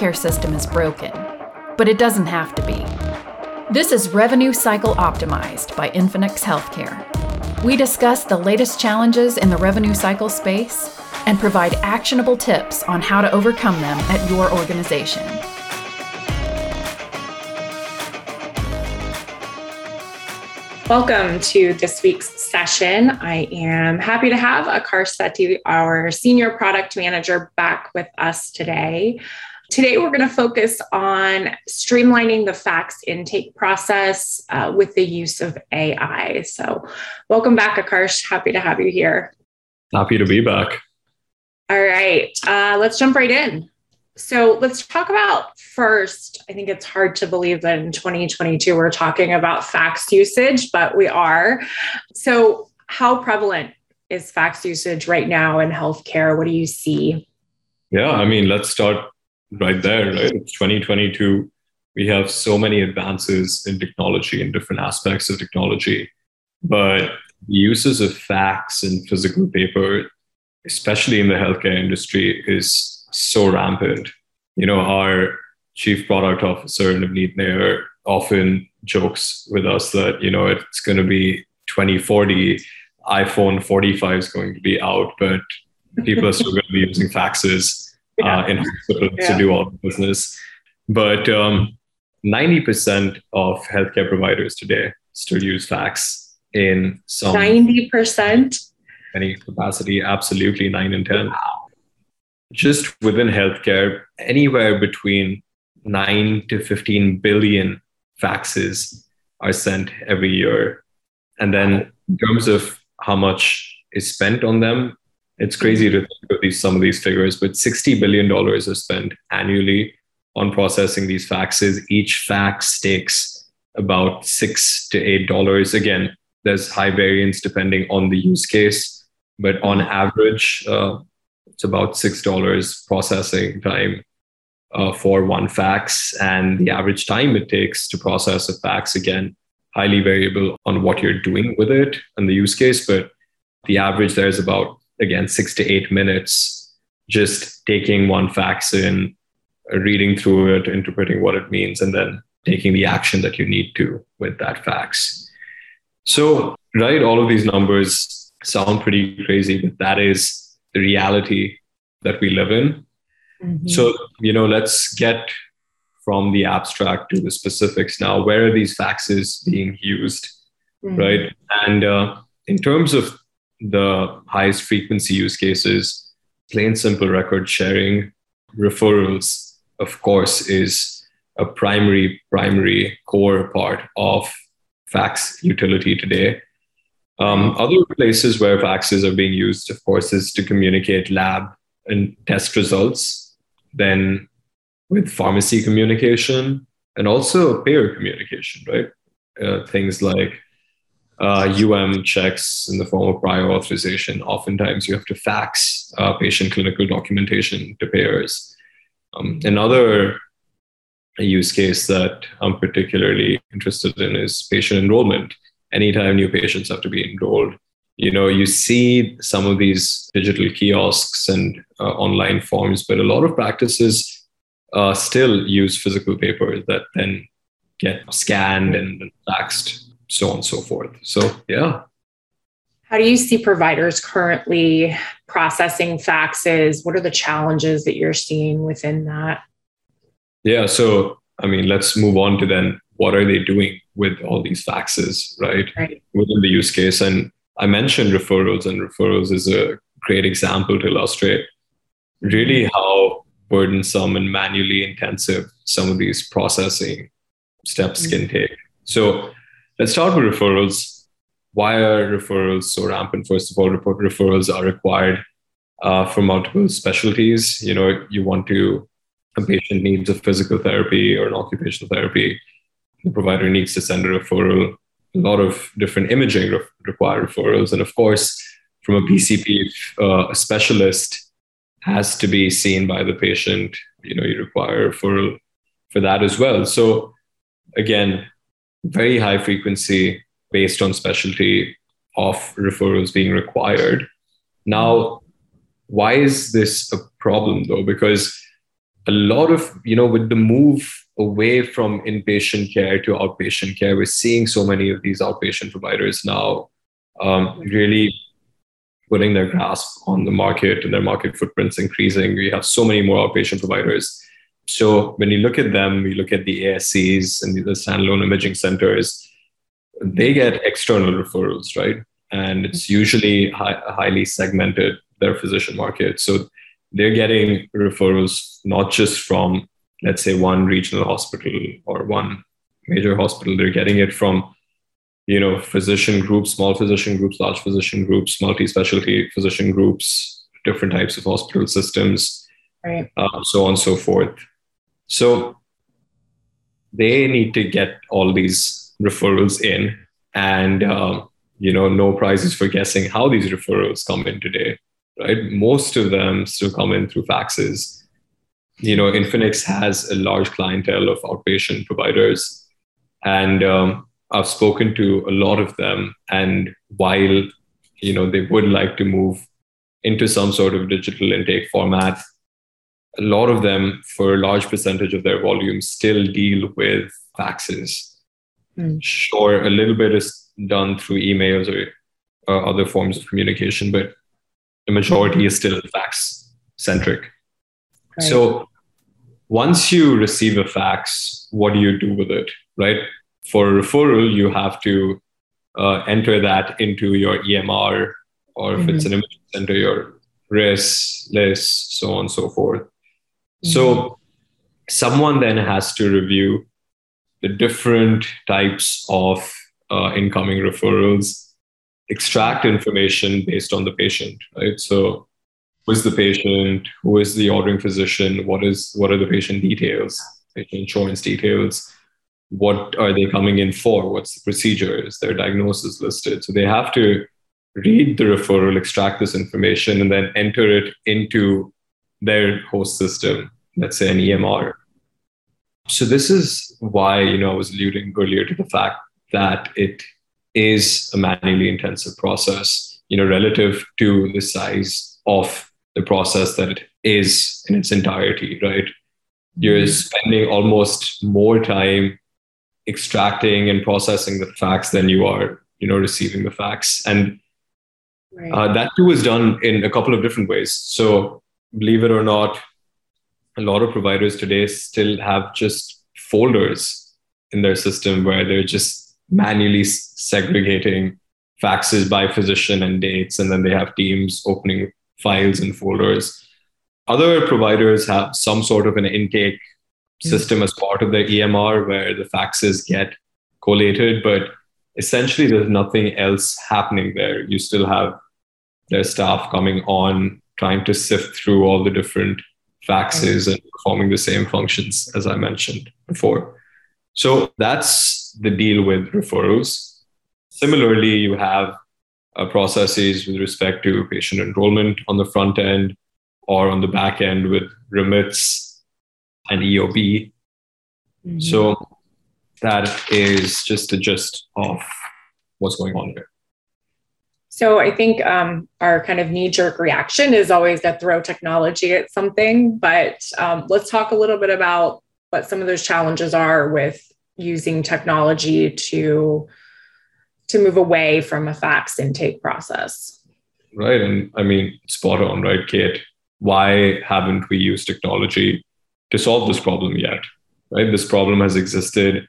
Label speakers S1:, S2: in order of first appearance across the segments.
S1: healthcare system is broken, but it doesn't have to be. This is Revenue Cycle Optimized by Infinx Healthcare. We discuss the latest challenges in the revenue cycle space and provide actionable tips on how to overcome them at your organization.
S2: Welcome to this week's session. I am happy to have Aakarsh Sethi, our Senior Product Manager, back with us today. Today, we're going to focus on streamlining the fax intake process uh, with the use of AI. So, welcome back, Aakarsh. Happy to have you here.
S3: Happy to be back.
S2: All right, uh, let's jump right in. So, let's talk about first. I think it's hard to believe that in 2022 we're talking about fax usage, but we are. So, how prevalent is fax usage right now in healthcare? What do you see?
S3: Yeah, I mean, let's start right there, right? It's 2022. We have so many advances in technology and different aspects of technology, but uses of fax and physical paper, especially in the healthcare industry, is so rampant. You know, our chief product officer, Navneet Nair, often jokes with us that, you know, it's going to be 2040, iPhone 45 is going to be out, but people are still going to be using faxes yeah. uh, in hospitals yeah. to do all the business. But um, 90% of healthcare providers today still use fax in some
S2: 90%
S3: any capacity. Absolutely, nine and 10. Wow. Just within healthcare, anywhere between 9 to 15 billion faxes are sent every year. And then, in terms of how much is spent on them, it's crazy to think of these some of these figures, but $60 billion is spent annually on processing these faxes. Each fax takes about six to eight dollars. Again, there's high variance depending on the use case, but on average, uh, it's about six dollars processing time uh, for one fax, and the average time it takes to process a fax again highly variable on what you're doing with it and the use case, but the average there's about again six to eight minutes just taking one fax in reading through it interpreting what it means and then taking the action that you need to with that fax so right all of these numbers sound pretty crazy but that is the reality that we live in mm-hmm. so you know let's get from the abstract to the specifics now where are these faxes being used mm-hmm. right and uh, in terms of the highest frequency use cases, plain simple record sharing, referrals, of course, is a primary, primary core part of fax utility today. Um, other places where faxes are being used, of course, is to communicate lab and test results, then with pharmacy communication and also payer communication, right? Uh, things like uh, UM checks in the form of prior authorization. Oftentimes, you have to fax uh, patient clinical documentation to payers. Um, another use case that I'm particularly interested in is patient enrollment. Anytime new patients have to be enrolled, you know, you see some of these digital kiosks and uh, online forms, but a lot of practices uh, still use physical paper that then get scanned and faxed so on and so forth. So, yeah.
S2: How do you see providers currently processing faxes? What are the challenges that you're seeing within that?
S3: Yeah, so I mean, let's move on to then what are they doing with all these faxes, right? right. Within the use case. And I mentioned referrals, and referrals is a great example to illustrate really how burdensome and manually intensive some of these processing steps mm-hmm. can take. So Let's start with referrals. Why are referrals so rampant? First of all, referrals are required uh, for multiple specialties. You know, you want to, a patient needs a physical therapy or an occupational therapy. The provider needs to send a referral. A lot of different imaging re- require referrals. And of course, from a PCP, uh, a specialist has to be seen by the patient. You know, you require a referral for that as well. So again, very high frequency based on specialty of referrals being required. Now, why is this a problem though? Because a lot of, you know, with the move away from inpatient care to outpatient care, we're seeing so many of these outpatient providers now um, really putting their grasp on the market and their market footprints increasing. We have so many more outpatient providers. So when you look at them, you look at the ASCs and the standalone imaging centers, they get external referrals, right? And it's usually high, highly segmented, their physician market. So they're getting referrals not just from, let's say, one regional hospital or one major hospital, they're getting it from you know, physician groups, small physician groups, large physician groups, multi-specialty physician groups, different types of hospital systems,
S2: right.
S3: uh, so on and so forth. So they need to get all these referrals in, and uh, you know, no prizes for guessing how these referrals come in today. Right, most of them still come in through faxes. You know, Infinx has a large clientele of outpatient providers, and um, I've spoken to a lot of them, and while you know they would like to move into some sort of digital intake format, a lot of them, for a large percentage of their volume, still deal with faxes. Mm. Sure, a little bit is done through emails or, or other forms of communication, but the majority is still fax centric. Right. So once you receive a fax, what do you do with it, right? for referral, you have to uh, enter that into your EMR, or if mm-hmm. it's an imaging center, your RIS, LIS, so on and so forth. Mm-hmm. So someone then has to review the different types of uh, incoming referrals, extract information based on the patient, right? So who is the patient? Who is the ordering physician? What is what are the patient details, patient insurance details? what are they coming in for? What's the procedure? Is their diagnosis listed? So they have to read the referral, extract this information, and then enter it into their host system, let's say an EMR. So this is why you know I was alluding earlier to the fact that it is a manually intensive process, you know, relative to the size of the process that it is in its entirety, right? You're mm-hmm. spending almost more time extracting and processing the facts than you are you know receiving the facts. and right. uh, that too is done in a couple of different ways so believe it or not a lot of providers today still have just folders in their system where they're just manually segregating faxes by physician and dates and then they have teams opening files and folders other providers have some sort of an intake hmm. system as part of the EMR where the faxes get collated, but essentially there's nothing else happening there. You still have their staff coming on, trying to sift through all the different faxes and performing the same functions as I mentioned before. So that's the deal with referrals. Similarly, you have uh, processes with respect to patient enrollment on the front end or on the back end with remits and EOB. Mm-hmm. So that is just a gist of what's going on here.
S2: So I think um, our kind of knee jerk reaction is always to throw technology at something, but um, let's talk a little bit about what some of those challenges are with using technology to to move away from a fax intake process.
S3: Right, and I mean spot on, right, Kate? Why haven't we used technology to solve this problem yet, right? This problem has existed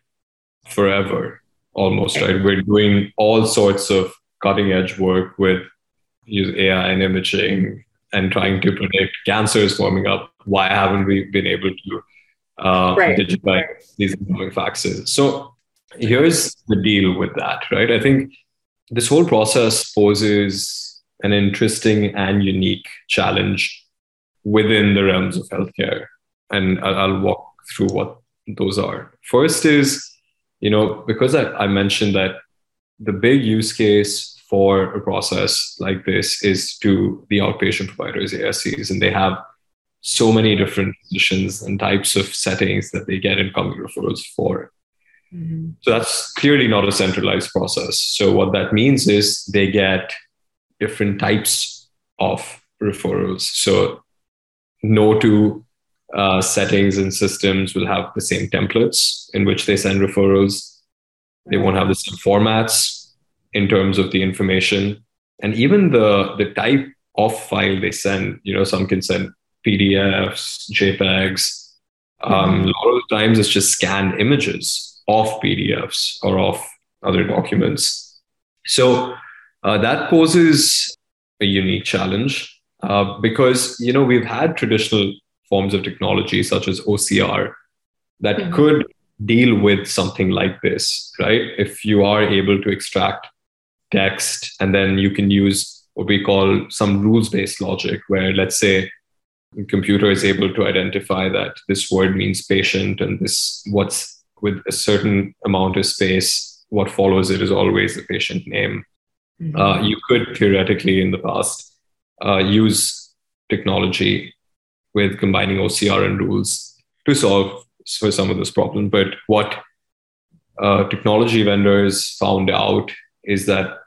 S3: forever, almost, right? We're doing all sorts of cutting edge work with use AI and imaging and trying to predict cancers forming up. Why haven't we been able to uh, right. digitize these incoming faxes? So here's the deal with that, right? I think this whole process poses an interesting and unique challenge within the realms of healthcare and I'll, walk through what those are. First is, you know, because I, I mentioned that the big use case for a process like this is to the outpatient providers, ASCs, and they have so many different positions and types of settings that they get incoming referrals for. Mm-hmm. So that's clearly not a centralized process. So what that means is they get different types of referrals. So no two uh, settings and systems will have the same templates in which they send referrals. They won't have the same formats in terms of the information. And even the, the type of file they send, you know, some can send PDFs, JPEGs. Um, mm-hmm. A lot of times it's just scanned images of PDFs or of other documents. So uh, that poses a unique challenge uh, because you know we've had traditional forms of technology such as OCR that mm-hmm. could deal with something like this, right? If you are able to extract text and then you can use what we call some rules based logic, where let's say the computer is able to identify that this word means patient and this what's with a certain amount of space, what follows it is always the patient name. Mm-hmm. Uh, you could theoretically in the past uh, use technology with combining OCR and rules to solve for some of this problem. But what uh, technology vendors found out is that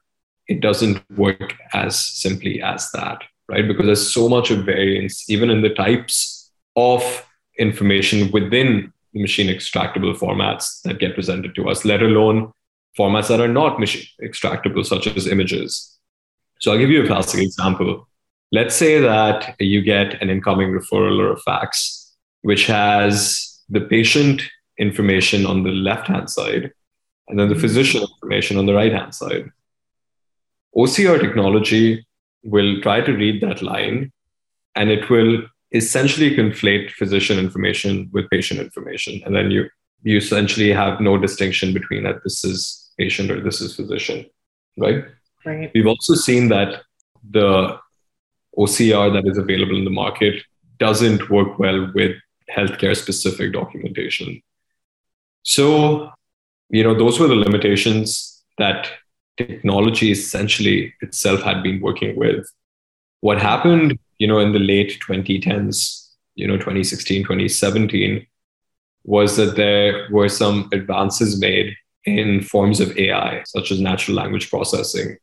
S3: it doesn't work as simply as that, right? Because there's so much of variance, even in the types of information within machine extractable formats that get presented to us, let alone formats that are not machine extractable, such as images. So I'll give you a classic example. Let's say that you get an incoming referral or a fax, which has the patient information on the left hand side and then the mm-hmm. physician information on the right hand side. OCR technology will try to read that line and it will essentially conflate physician information with patient information. And then you, you essentially have no distinction between that this is patient or this is physician, right?
S2: Right.
S3: We've also seen that the OCR that is available in the market doesn't work well with healthcare specific documentation. So, you know, those were the limitations that technology essentially itself had been working with. What happened, you know, in the late 2010s, you know, 2016, 2017, was that there were some advances made in forms of AI, such as natural language processing,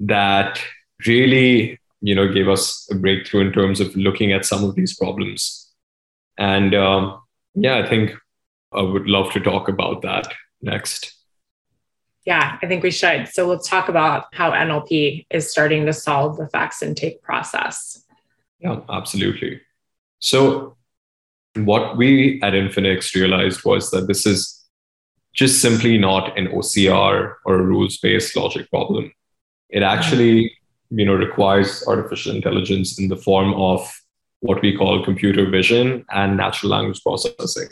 S3: that really, you know, gave us a breakthrough in terms of looking at some of these problems. And um, yeah, I think I would love to talk about that next.
S2: Yeah, I think we should. So let's talk about how NLP is starting to solve the fax intake process.
S3: Yeah, absolutely. So, what we at Infinx realized was that this is just simply not an OCR or a rules based logic problem. It actually you know, requires artificial intelligence in the form of what we call computer vision and natural language processing.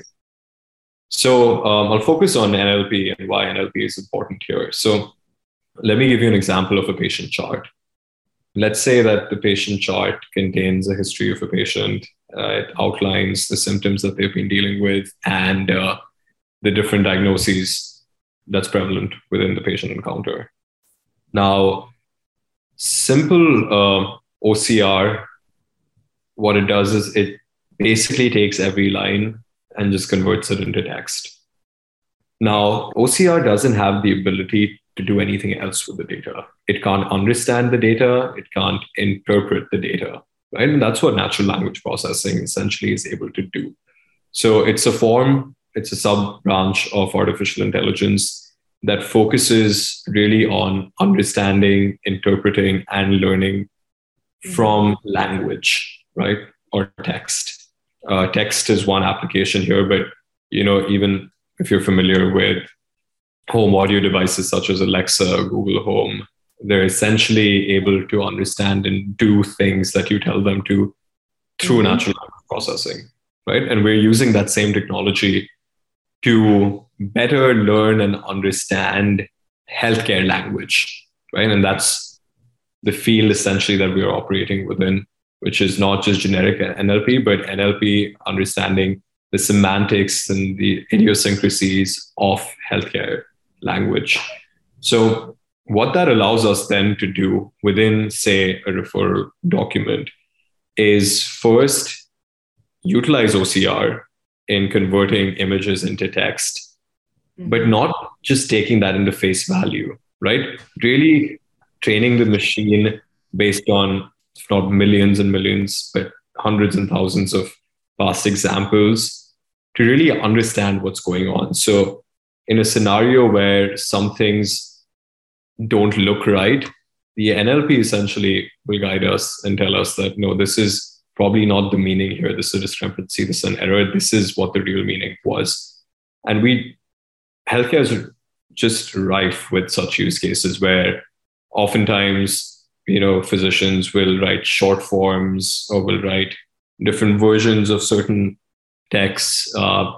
S3: So um, I'll focus on NLP and why NLP is important here. So let me give you an example of a patient chart. Let's say that the patient chart contains a history of a patient. Uh, it outlines the symptoms that they've been dealing with and uh, the different diagnoses that's prevalent within the patient encounter. Now, simple uh, OCR, what it does is it basically takes every line and just converts it into text. Now, OCR doesn't have the ability to do anything else with the data. It can't understand the data, it can't interpret the data, right? And that's what natural language processing essentially is able to do. So it's a form, it's a sub branch of artificial intelligence that focuses really on understanding, interpreting, and learning from mm-hmm. language, right? Or text uh, text is one application here, but you know, even if you're familiar with home audio devices such as Alexa, Google Home, they're essentially able to understand and do things that you tell them to through mm-hmm. natural language processing, right? And we're using that same technology to better learn and understand healthcare language, right? And that's the field essentially that we are operating within which is not just generic NLP, but NLP understanding the semantics and the idiosyncrasies of healthcare language. So, what that allows us then to do within, say, a referral document is first utilize OCR in converting images into text, mm-hmm. but not just taking that into face value, right? Really training the machine based on if not millions and millions, but hundreds and thousands of past examples to really understand what's going on. So, in a scenario where some things don't look right, the NLP essentially will guide us and tell us that no, this is probably not the meaning here. This is a discrepancy. This is an error. This is what the real meaning was. And we, healthcare is just rife with such use cases where oftentimes, you know, physicians will write short forms or will write different versions of certain texts. Uh,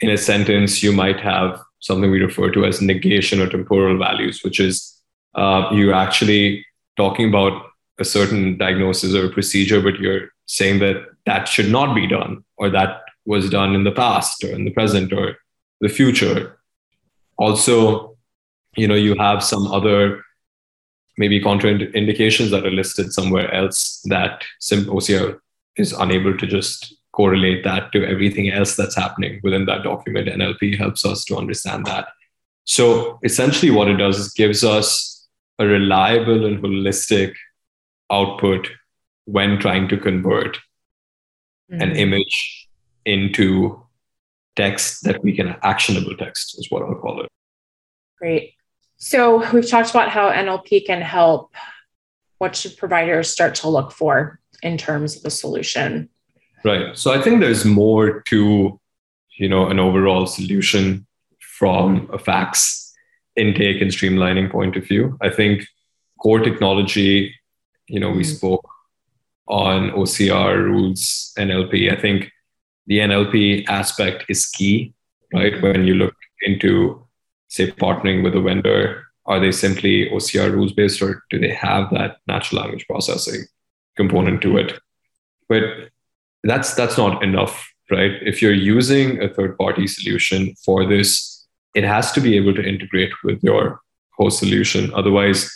S3: in a sentence, you might have something we refer to as negation or temporal values, which is uh, you're actually talking about a certain diagnosis or procedure, but you're saying that that should not be done or that was done in the past or in the present or the future. Also, you know, you have some other maybe contraindications that are listed somewhere else that OCR is unable to just correlate that to everything else that's happening within that document. NLP helps us to understand that. So essentially, what it does is gives us a reliable and holistic output when trying to convert mm-hmm. an image into text that we can actionable text is what I'll call it.
S2: Great. So we've talked about how NLP can help. What should providers start to look for in terms of a solution?
S3: Right. So I think there's more to, you know, an overall solution from a fax intake and streamlining point of view. I think core technology, you know, we mm-hmm. spoke on OCR rules, NLP. I think the NLP aspect is key, right? When you look into, say, partnering with a vendor, are they simply OCR rules based or do they have that natural language processing component to it? But that's that's not enough, right? If you're using a third-party solution for this, it has to be able to integrate with your host solution. Otherwise,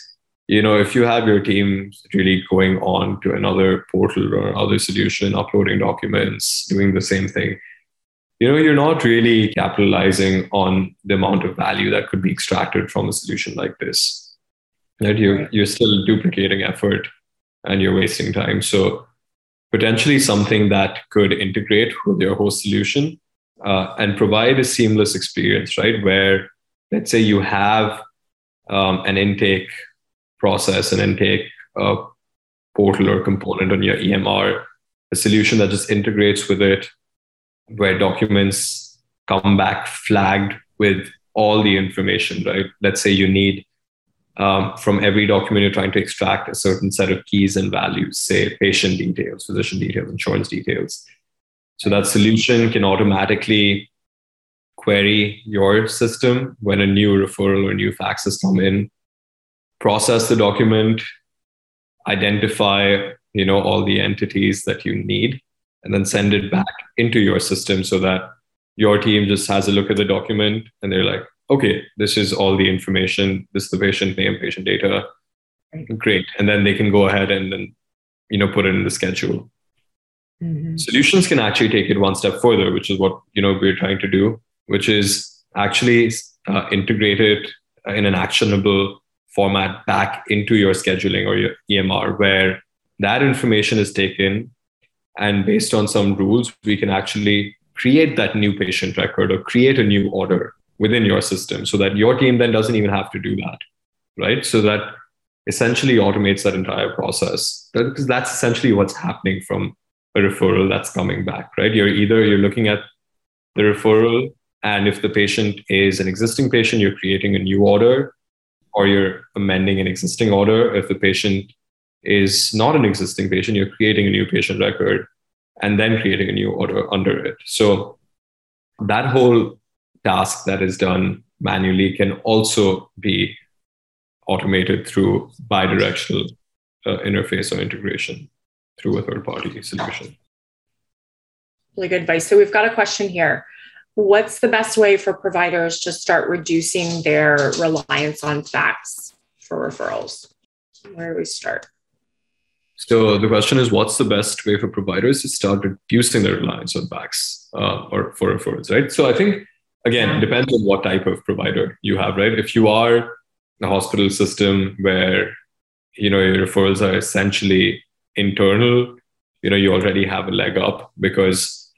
S3: you know, if you have your team really going on to another portal or other solution, uploading documents, doing the same thing, you know, you're not really capitalizing on the amount of value that could be extracted from a solution like this. Right? You're, you're still duplicating effort and you're wasting time. So potentially something that could integrate with your host solution uh, and provide a seamless experience, right? Where let's say you have um, an intake process an intake take a portal or component on your EMR, a solution that just integrates with it, where documents come back flagged with all the information, right? Let's say you need um, from every document you're trying to extract a certain set of keys and values, say patient details, physician details, insurance details. So that solution can automatically query your system when a new referral or new fax has come in process the document, identify you know all the entities that you need, and then send it back into your system so that your team just has a look at the document and they're like, okay, this is all the information. This is the patient name, patient data. Great, and then they can go ahead and then you know put it in the schedule. Mm-hmm. Solutions can actually take it one step further, which is what you know we're trying to do, which is actually uh, integrate it in an actionable format back into your scheduling or your EMR, where that information is taken. And based on some rules, we can actually create that new patient record or create a new order within your system so that your team then doesn't even have to do that. Right. So that essentially automates that entire process because that's essentially what's happening from a referral that's coming back. Right. You're either you're looking at the referral and if the patient is an existing patient, you're creating a new order or you're amending an existing order. If the patient is not an existing patient, you're creating a new patient record and then creating a new order under it. So that whole task that is done manually can also be automated through bidirectional uh, interface or integration through a third party solution.
S2: Really good advice. So we've got a question here what's the best way for providers to start reducing their reliance on fax for referrals? Where do we start?
S3: So the question is, what's the best way for providers to start reducing their reliance on backs uh, or for referrals, right? So I think again, it depends on what type of provider you have, right? If you are a hospital system where you know your referrals are essentially internal, you know you already have a leg up because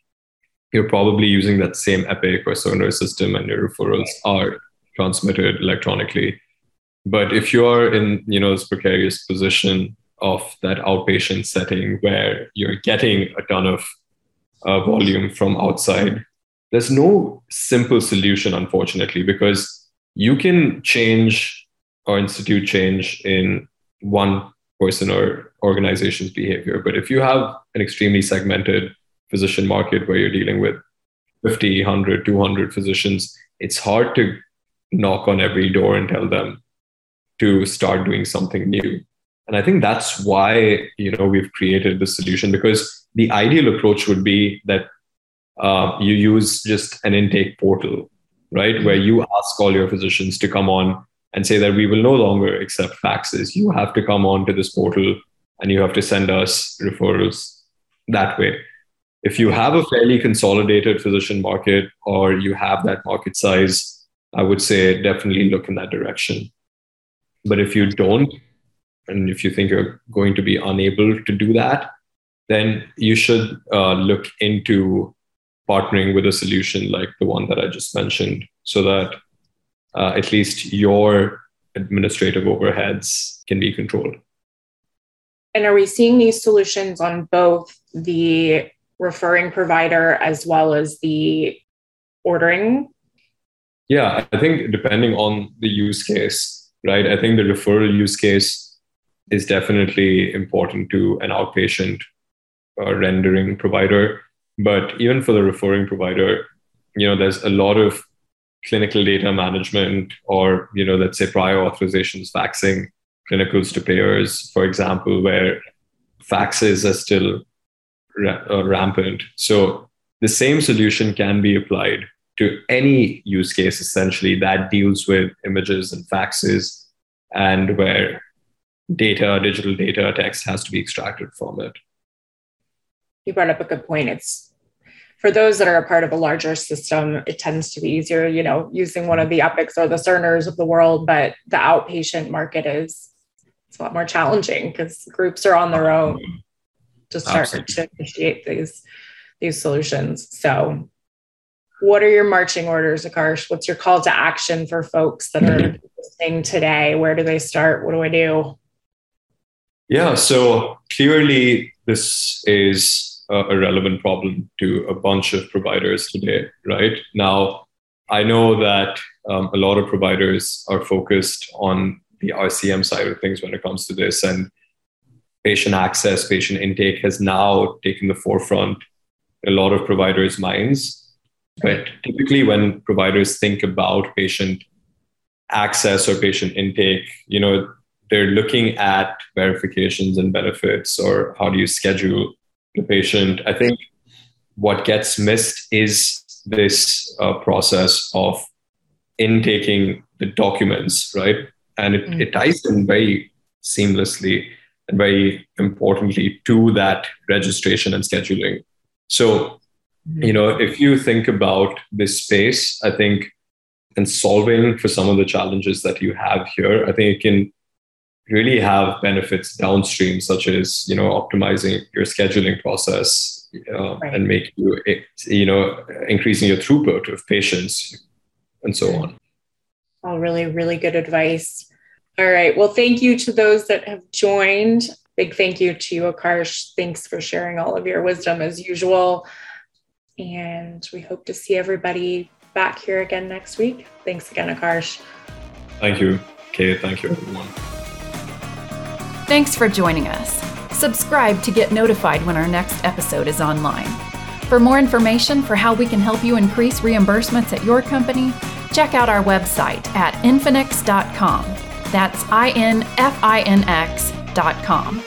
S3: you're probably using that same Epic or Cerner system, and your referrals are transmitted electronically. But if you're in you know this precarious position of that outpatient setting where you're getting a ton of uh, volume from outside, there's no simple solution, unfortunately, because you can change or institute change in one person or organization's behavior. But if you have an extremely segmented physician market where you're dealing with 50, 100, 200 physicians, it's hard to knock on every door and tell them to start doing something new. And I think that's why you know we've created this solution because the ideal approach would be that uh, you use just an intake portal, right, mm-hmm. where you ask all your physicians to come on and say that we will no longer accept faxes. You have to come on to this portal and you have to send us referrals that way. If you have a fairly consolidated physician market or you have that market size, I would say definitely look in that direction. But if you don't, and if you think you're going to be unable to do that, then you should uh, look into partnering with a solution like the one that I just mentioned so that uh, at least your administrative overheads can be controlled.
S2: And are we seeing these solutions on both the referring provider as well as the ordering?
S3: Yeah, I think depending on the use case, right? I think the referral use case is definitely important to an outpatient uh, rendering provider. But even for the referring provider, you know, there's a lot of clinical data management or you know let's say prior authorizations faxing clinicals to payers for example where faxes are still ra- uh, rampant so the same solution can be applied to any use case essentially that deals with images and faxes and where data digital data text has to be extracted from it
S2: you brought up a good point it's for those that are a part of a larger system, it tends to be easier, you know, using one of the Epics or the Cerners of the world. But the outpatient market is it's a lot more challenging because groups are on their own to start Absolutely. to initiate these these solutions. So what are your marching orders, Aakarsh? What's your call to action for folks that are listening today? Where do they start? What do I do?
S3: Yeah, so clearly this is a relevant problem to a bunch of providers today, right? Now, I know that um, a lot of providers are focused on the RCM side of things when it comes to this, and patient access, patient intake has now taken the forefront a lot of providers' minds. But typically, when providers think about patient access or patient intake, you know, they're looking at verifications and benefits or how do you schedule the patient. I think what gets missed is this uh, process of intaking the documents, right? And it, mm. it ties in very seamlessly and very importantly to that registration and scheduling. So, mm. you know, if you think about this space, I think and solving for some of the challenges that you have here, I think it can really have benefits downstream, such as you know optimizing your scheduling process uh, right. and make you you know increasing your throughput of patients and so on.
S2: All really, really good advice. All right. Well, thank you to those that have joined. Big thank you to you, Aakarsh. Thanks for sharing all of your wisdom as usual. And we hope to see everybody back here again next week. Thanks again, Aakarsh.
S3: Thank you, Kate. Thank you, everyone.
S1: Thanks for joining us. Subscribe to get notified when our next episode is online. For more information for how we can help you increase reimbursements at your company, check out our website at infinx.com. That's I N F I N X.com.